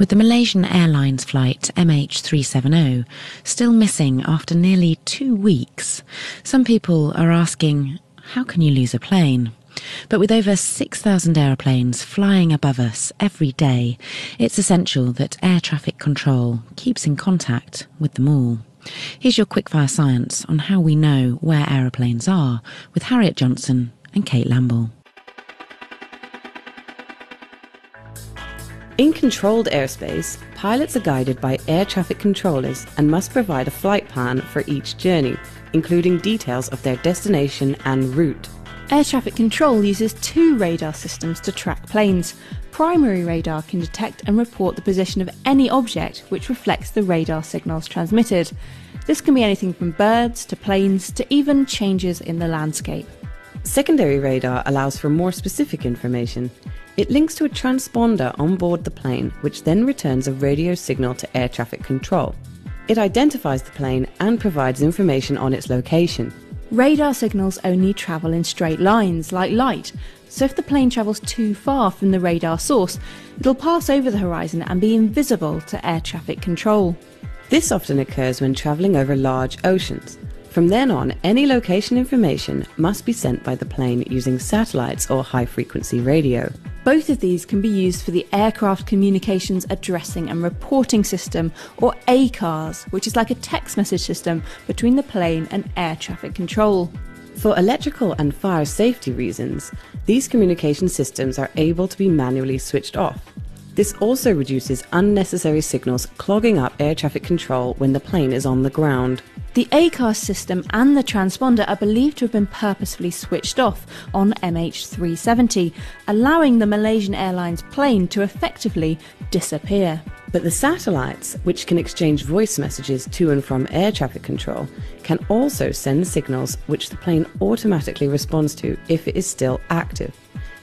With the Malaysian Airlines flight MH370 still missing after nearly two weeks, some people are asking, how can you lose a plane? But with over 6,000 aeroplanes flying above us every day, it's essential that air traffic control keeps in contact with them all. Here's your quickfire science on how we know where aeroplanes are with Harriet Johnson and Kate Lamble. In controlled airspace, pilots are guided by air traffic controllers and must provide a flight plan for each journey, including details of their destination and route. Air traffic control uses two radar systems to track planes. Primary radar can detect and report the position of any object which reflects the radar signals transmitted. This can be anything from birds to planes to even changes in the landscape. Secondary radar allows for more specific information. It links to a transponder on board the plane, which then returns a radio signal to air traffic control. It identifies the plane and provides information on its location. Radar signals only travel in straight lines, like light, so if the plane travels too far from the radar source, it'll pass over the horizon and be invisible to air traffic control. This often occurs when travelling over large oceans. From then on, any location information must be sent by the plane using satellites or high frequency radio. Both of these can be used for the Aircraft Communications Addressing and Reporting System, or ACARS, which is like a text message system between the plane and air traffic control. For electrical and fire safety reasons, these communication systems are able to be manually switched off. This also reduces unnecessary signals clogging up air traffic control when the plane is on the ground. The ACARS system and the transponder are believed to have been purposefully switched off on MH370, allowing the Malaysian Airlines plane to effectively disappear. But the satellites, which can exchange voice messages to and from air traffic control, can also send signals which the plane automatically responds to if it is still active.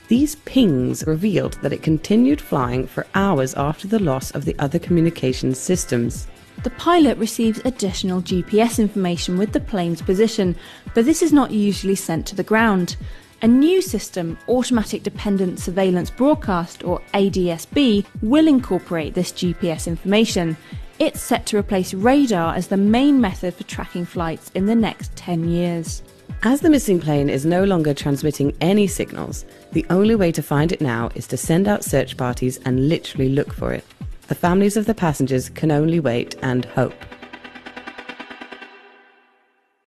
These pings revealed that it continued flying for hours after the loss of the other communications systems. The pilot receives additional GPS information with the plane's position, but this is not usually sent to the ground. A new system, Automatic Dependent Surveillance Broadcast or ADSB, will incorporate this GPS information. It's set to replace radar as the main method for tracking flights in the next 10 years. As the missing plane is no longer transmitting any signals, the only way to find it now is to send out search parties and literally look for it. The families of the passengers can only wait and hope.